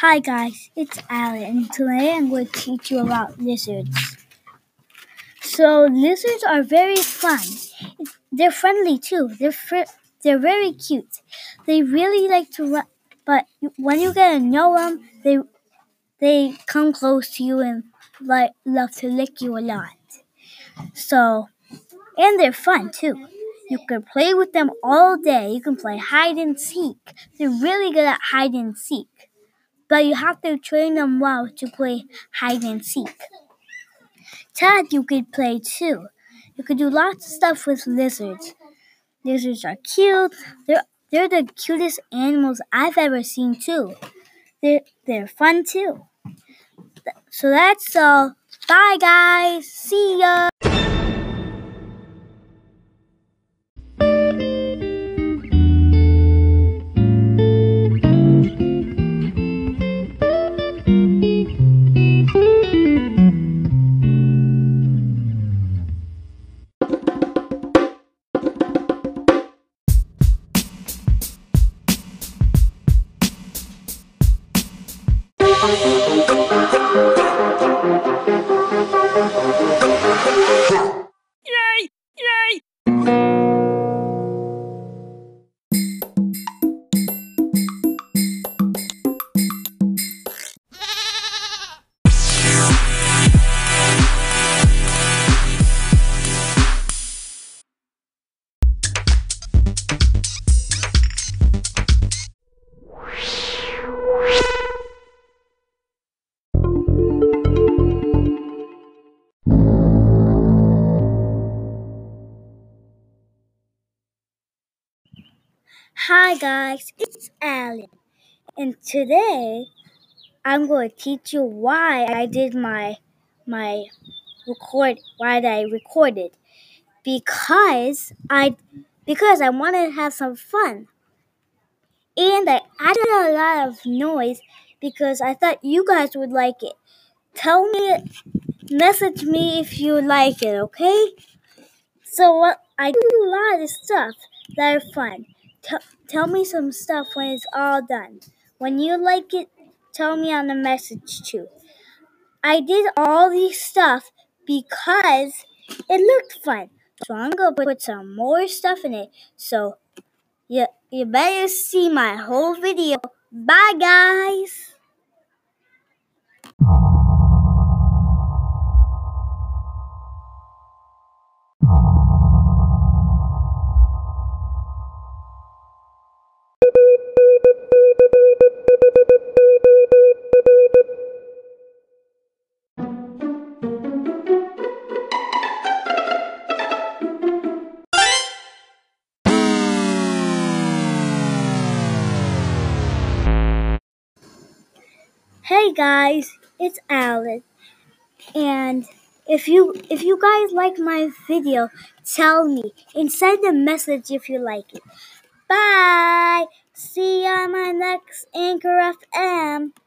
Hi guys, it's Alan and today I'm going to teach you about lizards. So lizards are very fun. They're friendly too. They're fr- they're very cute. They really like to run, but when you get to know them, they they come close to you and like love to lick you a lot. So, and they're fun too. You can play with them all day. You can play hide and seek. They're really good at hide and seek but you have to train them well to play hide and seek. Tag you could play too. You could do lots of stuff with lizards. Lizards are cute. They're they're the cutest animals I've ever seen too. They're they're fun too. So that's all. Bye guys. See ya. Yay! Hi guys, it's Alan. And today I'm going to teach you why I did my my record why I recorded. Because I because I wanted to have some fun. And I added a lot of noise because I thought you guys would like it. Tell me message me if you like it, okay? So what I do a lot of stuff that are fun. Tell me some stuff when it's all done. When you like it, tell me on the message too. I did all these stuff because it looked fun. So I'm gonna put some more stuff in it. So you you better see my whole video. Bye guys. Hey guys, it's Alan. And if you if you guys like my video, tell me and send a message if you like it. Bye. See you on my next Anchor FM.